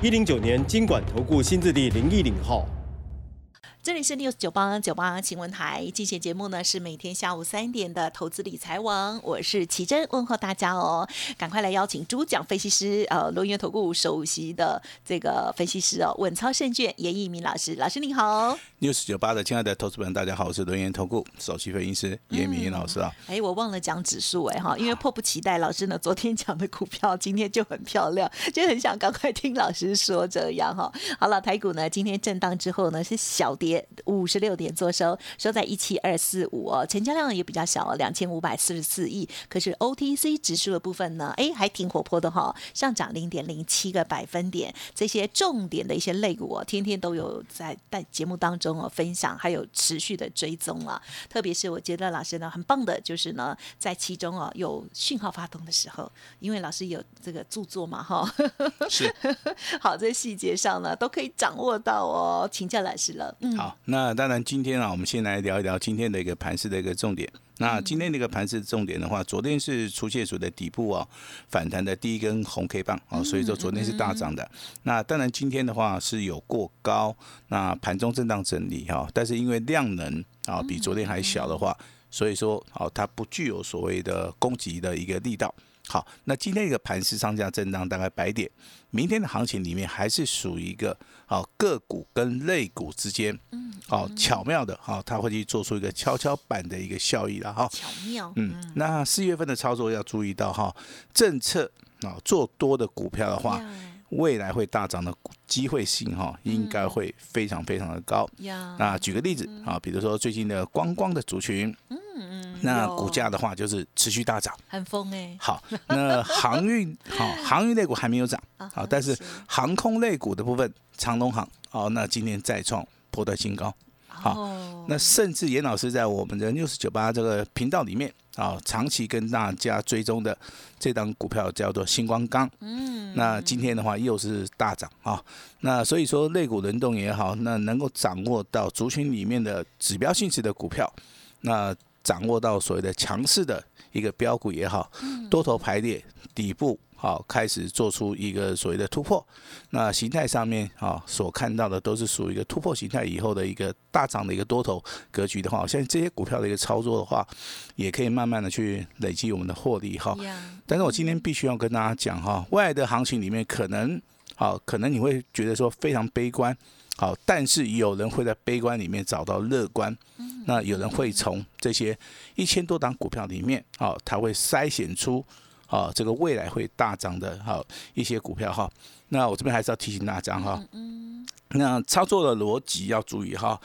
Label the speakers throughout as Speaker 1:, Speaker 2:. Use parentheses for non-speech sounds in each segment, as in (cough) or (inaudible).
Speaker 1: 一零九年经管投顾新字第零一零号。
Speaker 2: 这里是六九八九八新闻台，进行节目呢是每天下午三点的投资理财网，我是奇珍，问候大家哦，赶快来邀请主讲分析师，呃，轮源投顾首席的这个分析师哦，稳操胜券严一鸣老师，老师你好。
Speaker 3: 六九八的亲爱的投资们，大家好，我是轮源投顾首席分析师严明老师啊。
Speaker 2: 哎，我忘了讲指数哎哈，因为迫不及待，老师呢昨天讲的股票今天就很漂亮，就很想赶快听老师说这样哈。好了，台股呢今天震荡之后呢是小跌。五十六点做收，收在一七二四五哦，成交量也比较小哦，两千五百四十四亿。可是 OTC 指数的部分呢，哎，还挺活泼的哈，上涨零点零七个百分点。这些重点的一些类股哦，天天都有在在节目当中哦分享，还有持续的追踪啊。特别是我觉得老师呢很棒的，就是呢在其中哦有讯号发动的时候，因为老师有这个著作嘛哈，
Speaker 3: 是 (laughs)
Speaker 2: 好在细节上呢都可以掌握到哦，请教老师了，
Speaker 3: 嗯。好，那当然，今天啊，我们先来聊一聊今天的一个盘势的一个重点。那今天的一个盘势重点的话，昨天是出现所的底部哦反弹的第一根红 K 棒啊，所以说昨天是大涨的。那当然，今天的话是有过高，那盘中震荡整理哈，但是因为量能啊比昨天还小的话，所以说哦，它不具有所谓的攻击的一个力道。好，那今天一个盘是上下震荡大概百点，明天的行情里面还是属于一个好个股跟类股之间，嗯，好巧妙的哈，它会去做出一个跷跷板的一个效益了哈，
Speaker 2: 巧妙，
Speaker 3: 嗯，那四月份的操作要注意到哈，政策啊做多的股票的话，未来会大涨的机会性哈，应该会非常非常的高。那举个例子啊，比如说最近的观光的族群，嗯嗯。那股价的话就是持续大涨，
Speaker 2: 很疯哎。
Speaker 3: 好，那航运 (laughs) 好，航运类股还没有涨，好，但是航空类股的部分，长龙航哦，那今天再创破断新高。好，那甚至严老师在我们的六四九八这个频道里面啊，长期跟大家追踪的这档股票叫做星光钢，嗯，那今天的话又是大涨啊。那所以说，类股轮动也好，那能够掌握到族群里面的指标性质的股票，那。掌握到所谓的强势的一个标股也好，多头排列底部好开始做出一个所谓的突破，那形态上面啊所看到的都是属于一个突破形态以后的一个大涨的一个多头格局的话，像这些股票的一个操作的话，也可以慢慢的去累积我们的获利哈。但是我今天必须要跟大家讲哈，未来的行情里面可能好，可能你会觉得说非常悲观。好，但是有人会在悲观里面找到乐观，那有人会从这些一千多档股票里面，好，他会筛选出，好，这个未来会大涨的，哈一些股票哈。那我这边还是要提醒大家哈，那操作的逻辑要注意哈，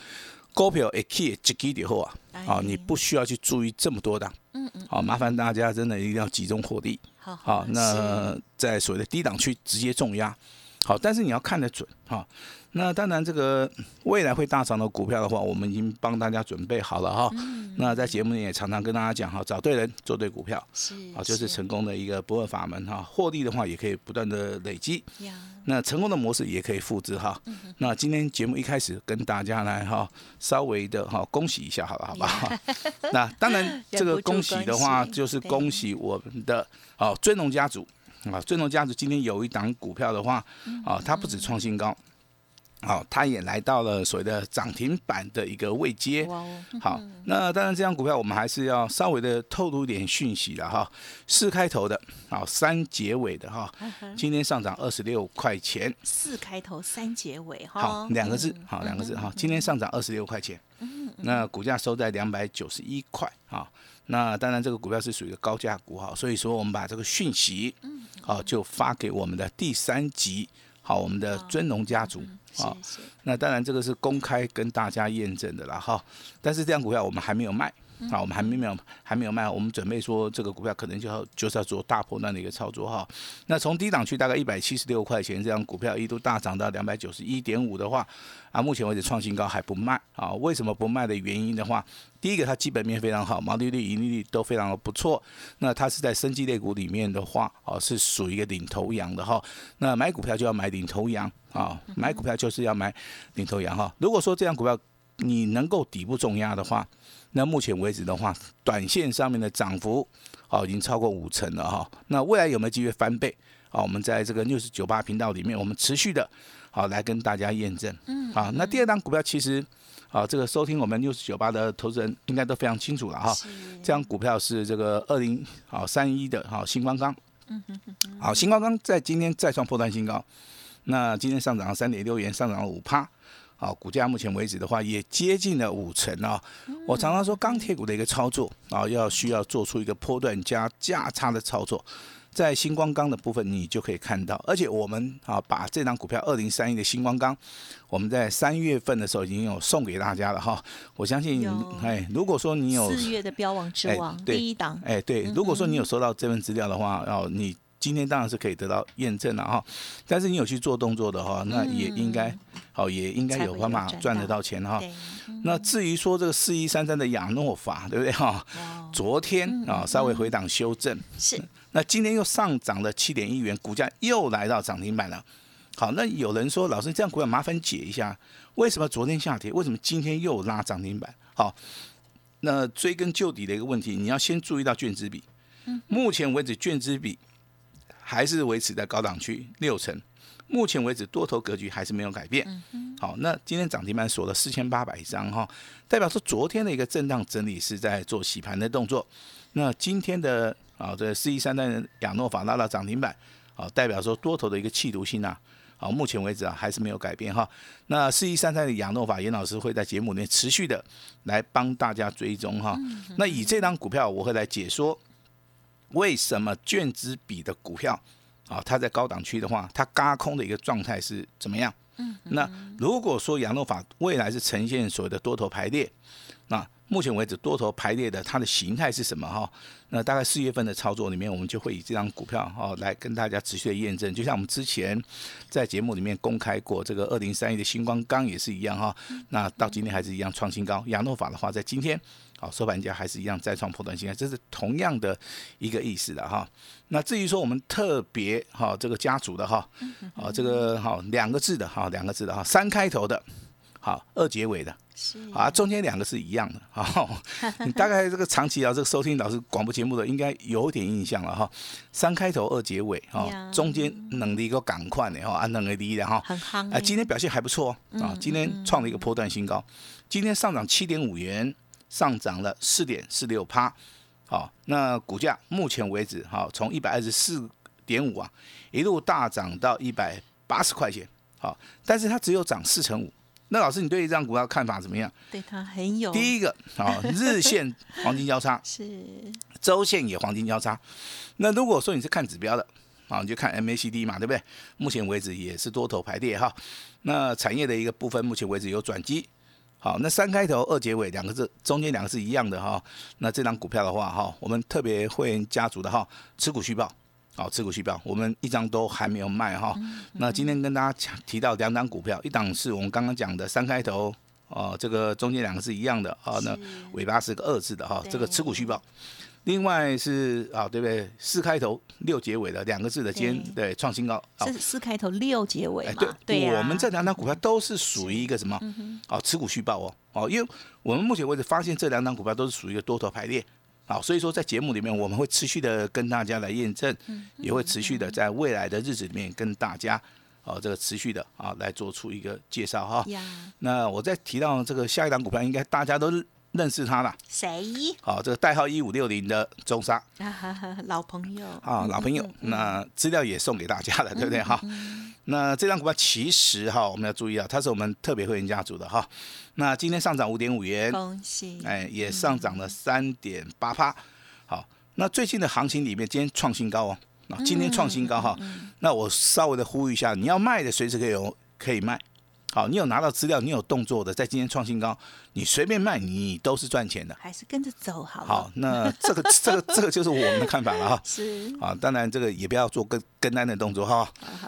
Speaker 3: 股票一起几几以后啊，啊，你不需要去注意这么多档，嗯嗯，好，麻烦大家真的一定要集中火力，好，那在所谓的低档区直接重压，好，但是你要看得准哈。那当然，这个未来会大涨的股票的话，我们已经帮大家准备好了哈。那在节目里也常常跟大家讲哈，找对人做对股票，是啊，就是成功的一个不二法门哈。获利的话也可以不断的累积，那成功的模式也可以复制哈。那今天节目一开始跟大家来哈，稍微的哈恭喜一下好了，好吧？(laughs) 那当然，(laughs) 这个恭喜的话就是恭喜我们的哦尊龙家族啊，尊龙家族今天有一档股票的话啊，它不止创新高。好，它也来到了所谓的涨停板的一个位阶。好，那当然这张股票我们还是要稍微的透露一点讯息的哈。四开头的，好三结尾的哈。今天上涨二十六块钱。
Speaker 2: 四开头三结尾哈。
Speaker 3: 好，两个字，好两个字哈。今天上涨二十六块钱。那股价收在两百九十一块啊。那当然这个股票是属于高价股哈，所以说我们把这个讯息，好就发给我们的第三级。好，我们的尊龙家族啊，那当然这个是公开跟大家验证的了哈。但是这样股票我们还没有卖啊，我们还没有还没有卖，我们准备说这个股票可能就要就是要做大波段的一个操作哈。那从低档区大概一百七十六块钱，这样股票一度大涨到两百九十一点五的话，啊，目前为止创新高还不卖啊？为什么不卖的原因的话，第一个它基本面非常好，毛利率、盈利率都非常的不错。那它是在生技类股里面的话，哦，是属于一个领头羊的哈。那买股票就要买领头羊啊，买股票就是要买领头羊哈。如果说这样股票你能够底部重压的话，那目前为止的话，短线上面的涨幅哦已经超过五成了哈。那未来有没有机会翻倍？啊，我们在这个六十九八频道里面，我们持续的好来跟大家验证。嗯，好，那第二档股票其实啊，这个收听我们六十九八的投资人应该都非常清楚了哈。这张股票是这个二零好三一的哈新光钢。嗯哼哼。好，星光钢在今天再创破断新高，那今天上涨了三点六元，上涨了五趴。啊，股价目前为止的话也接近了五成啊。我常常说钢铁股的一个操作啊，要需要做出一个波段加价差的操作，在星光钢的部分你就可以看到，而且我们啊把这张股票二零三一的星光钢，我们在三月份的时候已经有送给大家了哈。我相信哎，如果说你有
Speaker 2: 四月的标王之王第一档，
Speaker 3: 哎对，如果说你有收到这份资料的话，然后你。今天当然是可以得到验证了哈，但是你有去做动作的话，那也应该好，也应该有办法赚得到钱哈。那至于说这个四一三三的亚诺法，对不对哈？昨天啊稍微回档修正，
Speaker 2: 是。
Speaker 3: 那今天又上涨了七点一元，股价又来到涨停板了。好，那有人说老师这样股票麻烦解一下，为什么昨天下跌，为什么今天又拉涨停板？好，那追根究底的一个问题，你要先注意到卷资比。目前为止卷资比。还是维持在高档区六成，目前为止多头格局还是没有改变。好，那今天涨停板锁了四千八百张哈，代表说昨天的一个震荡整理是在做洗盘的动作。那今天的啊，这四一三的亚诺法拉到涨停板，好，代表说多头的一个气度性啊，好，目前为止啊还是没有改变哈。那四一三三的亚诺法，严老师会在节目里面持续的来帮大家追踪哈。那以这张股票，我会来解说。为什么券资比的股票啊，它在高档区的话，它嘎空的一个状态是怎么样？嗯，那如果说阳诺法未来是呈现所谓的多头排列，那目前为止多头排列的它的形态是什么？哈，那大概四月份的操作里面，我们就会以这张股票哈来跟大家持续的验证。就像我们之前在节目里面公开过这个二零三一的星光钢也是一样哈，那到今天还是一样创新高。阳诺法的话，在今天。好，收盘价还是一样再创破断新高，这是同样的一个意思的哈。那至于说我们特别哈这个家族的哈，啊这个好两个字的哈两个字的哈三开头的，好二结尾的，是啊中间两个是一样的 (laughs) 哈。你大概这个长期啊这个收听老师广播节目的应该有点印象了哈。三开头二结尾哈，中间能力一个赶快的哈，按能力的哈，
Speaker 2: 很夯。
Speaker 3: 啊今天表现还不错啊，今天创了一个波段新高，今天上涨七点五元。上涨了四点四六趴，好，那股价目前为止，哈，从一百二十四点五啊，一路大涨到一百八十块钱，好，但是它只有涨四成五。那老师，你对这张股票看法怎么样？
Speaker 2: 对它很有。
Speaker 3: 第一个，好，日线 (laughs) 黄金交叉
Speaker 2: 是，
Speaker 3: 周线也黄金交叉。那如果说你是看指标的，啊，你就看 MACD 嘛，对不对？目前为止也是多头排列哈。那产业的一个部分，目前为止有转机。好，那三开头二结尾两个字，中间两个是一样的哈。那这张股票的话哈，我们特别会员家族的哈，持股续报，好，持股续报，我们一张都还没有卖哈。那今天跟大家提到两档股票，一档是我们刚刚讲的三开头，哦，这个中间两个是一样的啊，那尾巴是个二字的哈，这个持股续报。另外是啊，对不对？四开头六结尾的两个字的间，对，创新高。
Speaker 2: 是四开头六结尾嘛？
Speaker 3: 对，我们这两档股票都是属于一个什么？哦，持股续报哦，哦，因为我们目前为止发现这两档股票都是属于一个多头排列，好，所以说在节目里面我们会持续的跟大家来验证，也会持续的在未来的日子里面跟大家，哦，这个持续的啊来做出一个介绍哈。那我再提到这个下一档股票，应该大家都是。认识他了？
Speaker 2: 谁？
Speaker 3: 好，这个代号一五六零的中沙，(laughs)
Speaker 2: 老朋友
Speaker 3: 啊，老朋友。那资料也送给大家了，对不对？哈，那这张股票其实哈，我们要注意啊，它是我们特别会员家族的哈。那今天上涨五点五元，
Speaker 2: 恭喜！
Speaker 3: 哎，也上涨了三点八趴。好，那最近的行情里面，今天创新高哦。那今天创新高哈，那我稍微的呼吁一下，你要卖的随时可以有可以卖。好，你有拿到资料，你有动作的，在今天创新高，你随便卖，你都是赚钱的。
Speaker 2: 还是跟着走好。
Speaker 3: 好，那这个这个这个就是我们的看法了哈。(laughs)
Speaker 2: 是。
Speaker 3: 啊，当然这个也不要做跟跟单的动作哈。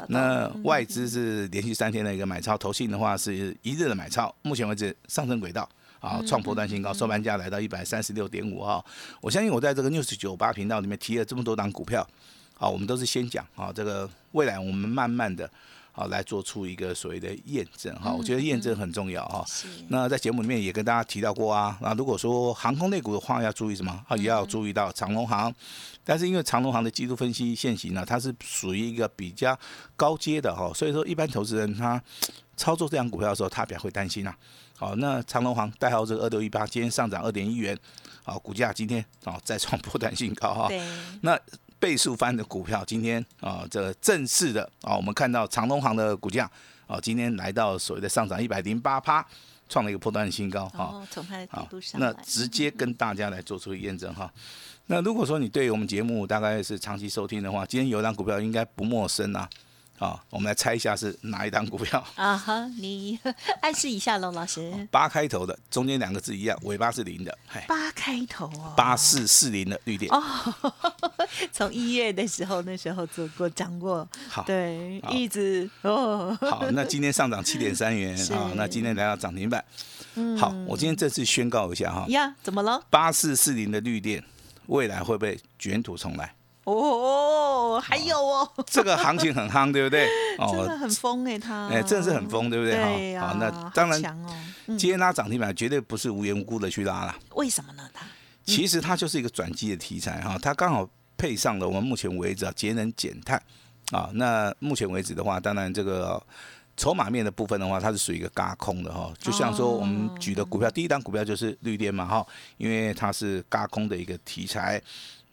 Speaker 3: 那外资是连续三天的一个买超，投信的话是一日的买超，目前为止上升轨道啊，创破断新高，收盘价来到一百三十六点五哈。我相信我在这个 news 九八频道里面提了这么多档股票，啊，我们都是先讲啊，这个未来我们慢慢的。好，来做出一个所谓的验证哈，我觉得验证很重要哈。那在节目里面也跟大家提到过啊，那如果说航空类股的话，要注意什么？啊，也要注意到长龙航。但是因为长龙航的技术分析现行呢，它是属于一个比较高阶的哈，所以说一般投资人他操作这样股票的时候，他比较会担心呐。好，那长龙行代号这个二六一八，今天上涨二点一元，好，股价今天啊再创破断新高哈。那倍数翻的股票，今天啊，这正式的啊，我们看到长隆行的股价啊，今天来到所谓的上涨一百零八趴，创了一个破断新高
Speaker 2: 哈。从它的底部上
Speaker 3: 那直接跟大家来做出验证哈。那如果说你对我们节目大概是长期收听的话，今天有一张股票应该不陌生啊。好，我们来猜一下是哪一档股票 (laughs)
Speaker 2: 啊？哈，你 (laughs) 暗示一下喽，老师。
Speaker 3: 八开头的，中间两个字一样，尾巴是零的。
Speaker 2: 八开头哦。
Speaker 3: 八四四零的绿电。哦，(laughs)
Speaker 2: 从一月的时候，那时候做过讲过。
Speaker 3: 好，
Speaker 2: 对，一直哦。
Speaker 3: 好，那今天上涨七点三元啊，那今天来到涨停板。嗯。好，我今天这次宣告一下哈。
Speaker 2: 呀，怎么了？
Speaker 3: 八四四零的绿电，未来会不会卷土重来？
Speaker 2: 哦，还有哦，(laughs)
Speaker 3: 这个行情很夯，对不对？(laughs)
Speaker 2: 哦，真的很疯哎，它
Speaker 3: 哎，真的是很疯，对不
Speaker 2: 对？
Speaker 3: 好，那当然，今天拉涨停板绝对不是无缘无故的去拉了。
Speaker 2: 为什么呢？它
Speaker 3: 其实它就是一个转机的题材哈，它刚好配上了我们目前为止啊节能减碳啊。那目前为止的话，当然这个筹码面的部分的话，它是属于一个嘎空的哈。就像说我们举的股票，第一档股票就是绿电嘛哈，因为它是嘎空的一个题材。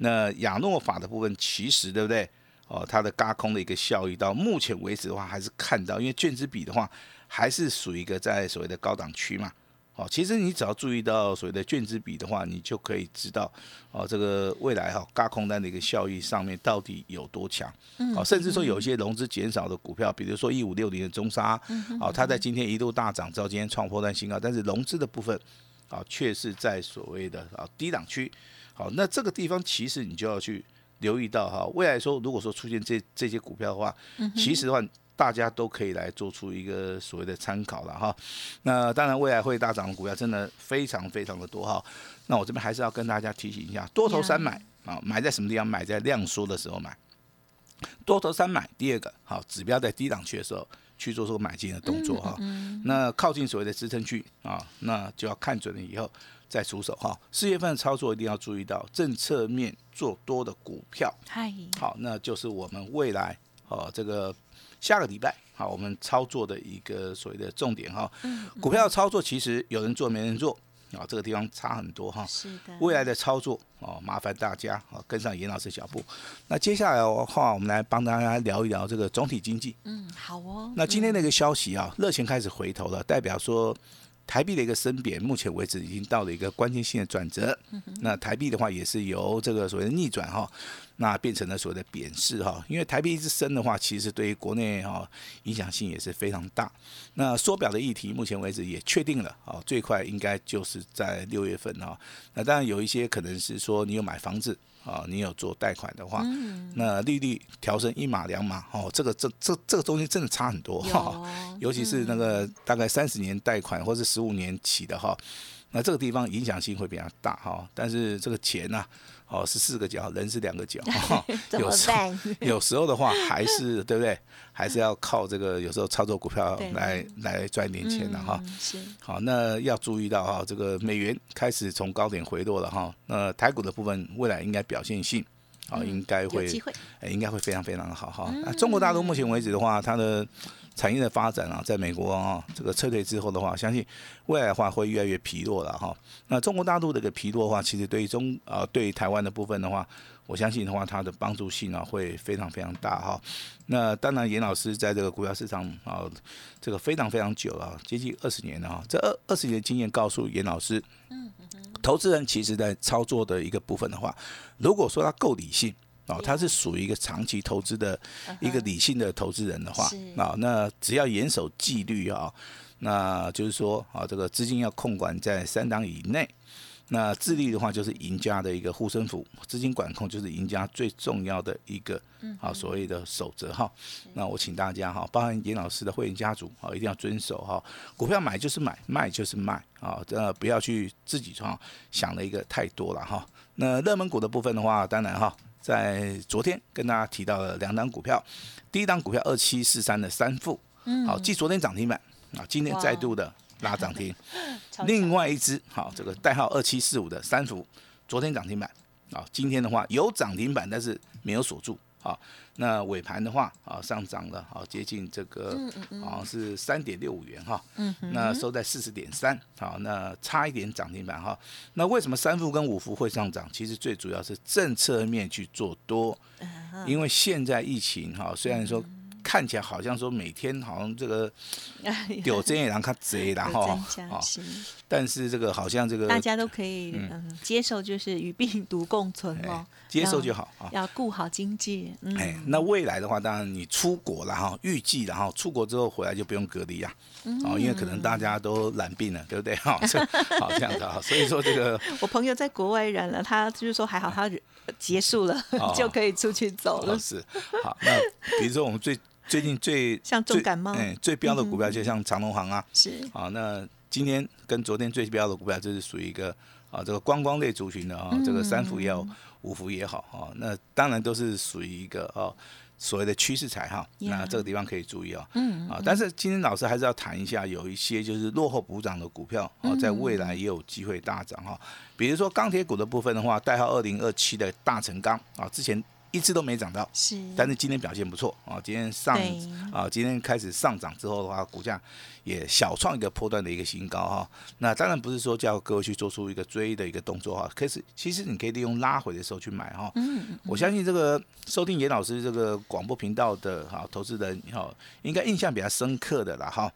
Speaker 3: 那亚诺法的部分，其实对不对？哦，它的嘎空的一个效益，到目前为止的话，还是看到，因为卷子比的话，还是属于一个在所谓的高档区嘛。哦，其实你只要注意到所谓的卷子比的话，你就可以知道，哦，这个未来哈嘎空单的一个效益上面到底有多强。哦，甚至说有一些融资减少的股票，比如说一五六零的中沙，哦，它在今天一度大涨，到今天创破断新高，但是融资的部分，啊，却是在所谓的啊低档区。好，那这个地方其实你就要去留意到哈，未来说如果说出现这这些股票的话，其实的话大家都可以来做出一个所谓的参考了哈。那当然未来会大涨的股票真的非常非常的多哈。那我这边还是要跟大家提醒一下，多头三买啊，买在什么地方？买在量缩的时候买。多头三买，第二个好指标在低档区的时候去做出买进的动作哈。那靠近所谓的支撑区啊，那就要看准了以后。再出手哈，四月份的操作一定要注意到政策面做多的股票。嗨，好，那就是我们未来哦，这个下个礼拜好，我们操作的一个所谓的重点哈。嗯，股票操作其实有人做没人做啊，这个地方差很多哈。
Speaker 2: 是的，
Speaker 3: 未来的操作哦，麻烦大家啊跟上严老师脚步。那接下来的话，我们来帮大家聊一聊这个总体经济。
Speaker 2: 嗯，好哦。
Speaker 3: 那今天那个消息啊，热钱开始回头了，代表说。台币的一个升贬，目前为止已经到了一个关键性的转折。那台币的话，也是由这个所谓的逆转哈，那变成了所谓的贬势哈。因为台币一直升的话，其实对于国内哈影响性也是非常大。那缩表的议题，目前为止也确定了啊，最快应该就是在六月份哈。那当然有一些可能是说你有买房子。啊，你有做贷款的话，那利率调升一码两码，哦，这个这这这个东西真的差很多哈，尤其是那个大概三十年贷款或者十五年起的哈，那这个地方影响性会比较大哈，但是这个钱呢？哦，是四个角，人是两个角，(laughs)
Speaker 2: 有时候 (laughs)
Speaker 3: 有时候的话还是对不对？还是要靠这个有时候操作股票来来赚点钱的哈。是。好，那要注意到哈，这个美元开始从高点回落了哈。那台股的部分未来应该表现性，啊，应该会，应该会非常非常的好哈。那中国大陆目前为止的话，它的。产业的发展啊，在美国啊，这个撤退之后的话，相信未来的话会越来越疲弱了哈。那中国大陆的一个疲弱的话，其实对于中啊，对于台湾的部分的话，我相信的话，它的帮助性啊会非常非常大哈。那当然，严老师在这个股票市场啊，这个非常非常久了，接近二十年了哈。这二二十年的经验告诉严老师，嗯嗯，投资人其实在操作的一个部分的话，如果说他够理性哦，他是属于一个长期投资的一个理性的投资人的话
Speaker 2: 是，
Speaker 3: 啊，那只要严守纪律啊，那就是说啊，这个资金要控管在三档以内。那自律的话，就是赢家的一个护身符；资金管控就是赢家最重要的一个啊所谓的守则哈。那我请大家哈，包含严老师的会员家族啊，一定要遵守哈。股票买就是买，卖就是卖啊，这不要去自己创想了一个太多了哈。那热门股的部分的话，当然哈，在昨天跟大家提到了两档股票，第一档股票二七四三的三富，好，继昨天涨停板啊，今天再度的拉涨停。另外一只好，这个代号二七四五的三福，昨天涨停板啊，今天的话有涨停板，但是没有锁住啊。那尾盘的话啊，上涨了啊，接近这个好像是三点六五元哈。那收在四十点三，好，那差一点涨停板哈。那为什么三幅跟五幅会上涨？其实最主要是政策面去做多，因为现在疫情哈，虽然说。看起来好像说每天好像这个 (laughs) 有这样让他贼然后啊，但是这个好像这个
Speaker 2: 大家都可以嗯接受，就是与病毒共存哦，
Speaker 3: 接受就好啊，
Speaker 2: 要顾好经济。
Speaker 3: 哎，那未来的话，当然你出国了哈，预计然后出国之后回来就不用隔离啊，哦，因为可能大家都染病了，对不对？哈，(laughs) 好这样子啊，所以说这个 (laughs)
Speaker 2: 我朋友在国外染了，他就是说还好他结束了就可以出去走了。
Speaker 3: 是好，那比如说我们最。最近最
Speaker 2: 像重感冒，
Speaker 3: 哎，最标的股票就像长隆行啊，
Speaker 2: 是。
Speaker 3: 啊，那今天跟昨天最标的股票，就是属于一个啊，这个观光类族群的啊，这个三福也好，五福也好啊，那当然都是属于一个啊所谓的趋势财哈，那这个地方可以注意哦，嗯啊，但是今天老师还是要谈一下，有一些就是落后补涨的股票啊，在未来也有机会大涨哈，比如说钢铁股的部分的话，代号二零二七的大成钢啊，之前。一次都没涨到，
Speaker 2: 是，
Speaker 3: 但是今天表现不错啊！今天上啊，今天开始上涨之后的话，股价也小创一个波段的一个新高哈。那当然不是说叫各位去做出一个追的一个动作哈，可是其实你可以利用拉回的时候去买哈。嗯我相信这个收听严老师这个广播频道的哈投资人哈，应该印象比较深刻的了哈。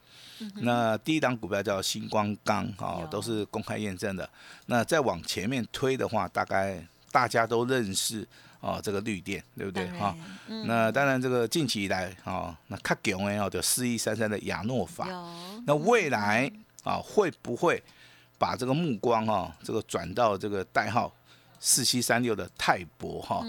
Speaker 3: 那第一档股票叫星光钢哈，都是公开验证的。那再往前面推的话，大概大家都认识。哦，这个绿电对不对哈？那当然，这个近期以来哦，那卡强的哦，就四一三三的亚诺法。那未来啊，会不会把这个目光哈，这个转到这个代号四七三六的泰博哈？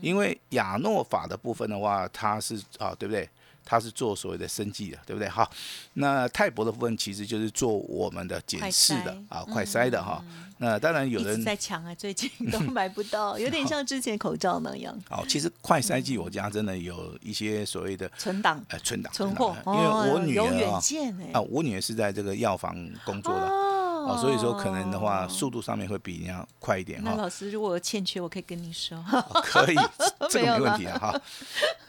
Speaker 3: 因为亚诺法的部分的话，它是啊，对不对？它是做所谓的生计的，对不对？好，那泰博的部分其实就是做我们的检视的啊，快筛的哈。那当然有人
Speaker 2: 在抢啊，最近都买不到，(laughs) 有点像之前口罩那样。(laughs)
Speaker 3: 哦，其实快筛剂我家真的有一些所谓的
Speaker 2: 存档，
Speaker 3: 哎，存档
Speaker 2: 存货，
Speaker 3: 因为我女儿
Speaker 2: 啊，
Speaker 3: 啊，我女儿是在这个药房工作的。哦，所以说可能的话，速度上面会比人家快一点
Speaker 2: 哈。那老师，如果欠缺，我可以跟你说。
Speaker 3: 可以，(laughs) 这个没问题啊哈。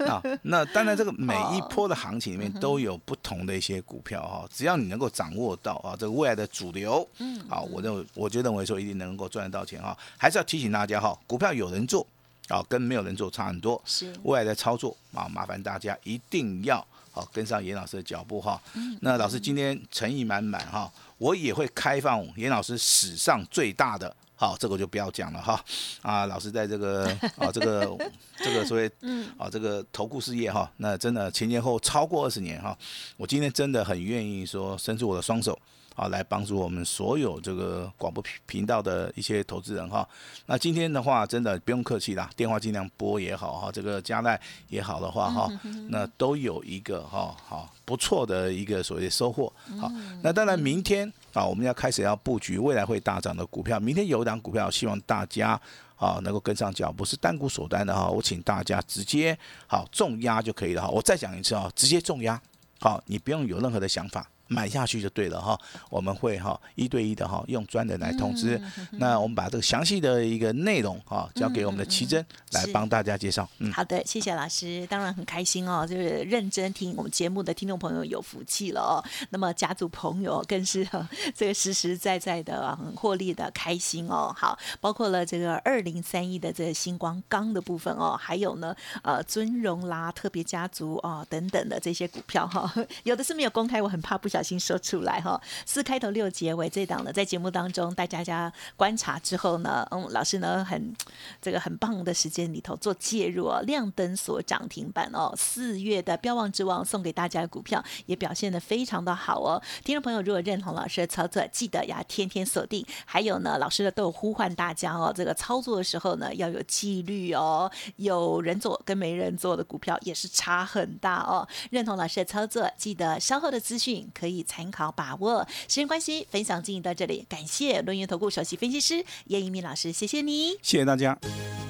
Speaker 3: 啊，那当然，这个每一波的行情里面都有不同的一些股票哈。只要你能够掌握到啊，这个未来的主流，嗯，好，我认为我就认为说一定能够赚得到钱哈。还是要提醒大家哈，股票有人做啊，跟没有人做差很多。
Speaker 2: 是
Speaker 3: 未来的操作啊，麻烦大家一定要好跟上严老师的脚步哈。那老师今天诚意满满哈。我也会开放严老师史上最大的，好，这个就不要讲了哈。啊，老师在这个啊，这个 (laughs) 这个所谓啊，这个投顾事业哈，那真的前前后超过二十年哈。我今天真的很愿意说，伸出我的双手。啊，来帮助我们所有这个广播频频道的一些投资人哈。那今天的话，真的不用客气啦，电话尽量拨也好哈，这个加奈也好的话哈，那都有一个哈好不错的一个所谓的收获。好，那当然明天啊，我们要开始要布局未来会大涨的股票。明天有一档股票，希望大家啊能够跟上脚步，是单股锁单的哈。我请大家直接好重压就可以了哈。我再讲一次啊，直接重压，好，你不用有任何的想法。买下去就对了哈，我们会哈一对一的哈用专人来通知。那我们把这个详细的一个内容哈交给我们的奇珍来帮大家介绍。
Speaker 2: 嗯，好的，谢谢老师，当然很开心哦，就是认真听我们节目的听众朋友有福气了哦。那么家族朋友更是这个实实在在的很获利的开心哦。好，包括了这个二零三一的这个星光钢的部分哦，还有呢呃尊荣啦特别家族哦等等的这些股票哈，(laughs) 有的是没有公开，我很怕不小小心说出来哈。四开头六结尾这档呢，在节目当中带大家观察之后呢，嗯，老师呢很这个很棒的时间里头做介入哦，亮灯锁涨停板哦，四月的标望之王送给大家的股票也表现的非常的好哦。听众朋友如果认同老师的操作，记得呀天天锁定。还有呢，老师的都有呼唤大家哦，这个操作的时候呢要有纪律哦，有人做跟没人做的股票也是差很大哦。认同老师的操作，记得稍后的资讯可以参考把握。时间关系，分享进行到这里，感谢轮源投顾首席分析师叶一鸣老师，谢谢你，
Speaker 3: 谢谢大家。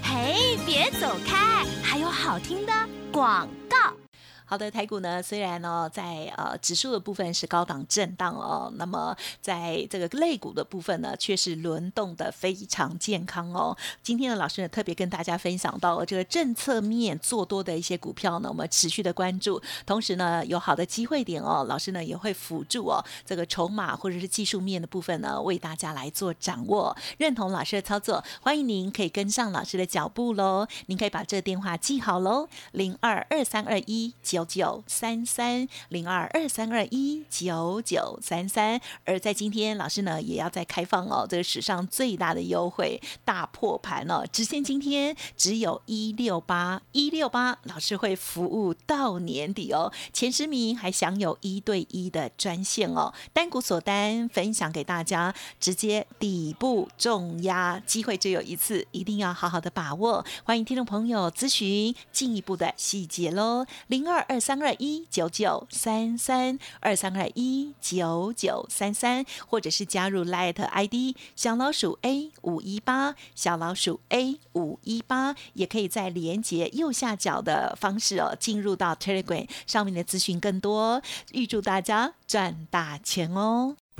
Speaker 4: 嘿，别走开，还有好听的广告。
Speaker 2: 好的，台股呢，虽然呢在呃指数的部分是高档震荡哦，那么在这个类股的部分呢，却是轮动的非常健康哦。今天呢，老师呢特别跟大家分享到了这个政策面做多的一些股票呢，我们持续的关注，同时呢有好的机会点哦，老师呢也会辅助哦这个筹码或者是技术面的部分呢，为大家来做掌握。认同老师的操作，欢迎您可以跟上老师的脚步喽。您可以把这个电话记好喽，零二二三二一九。九三三零二二三二一九九三三，而在今天，老师呢也要再开放哦，这个史上最大的优惠大破盘哦，只限今天只有一六八一六八，老师会服务到年底哦，前十名还享有一对一的专线哦，单股锁单分享给大家，直接底部重压机会只有一次，一定要好好的把握，欢迎听众朋友咨询进一步的细节喽，零二。二三二一九九三三二三二一九九三三，或者是加入 Light ID 小老鼠 A 五一八小老鼠 A 五一八，也可以在连接右下角的方式哦，进入到 Telegram 上面的资讯更多。预祝大家赚大钱哦！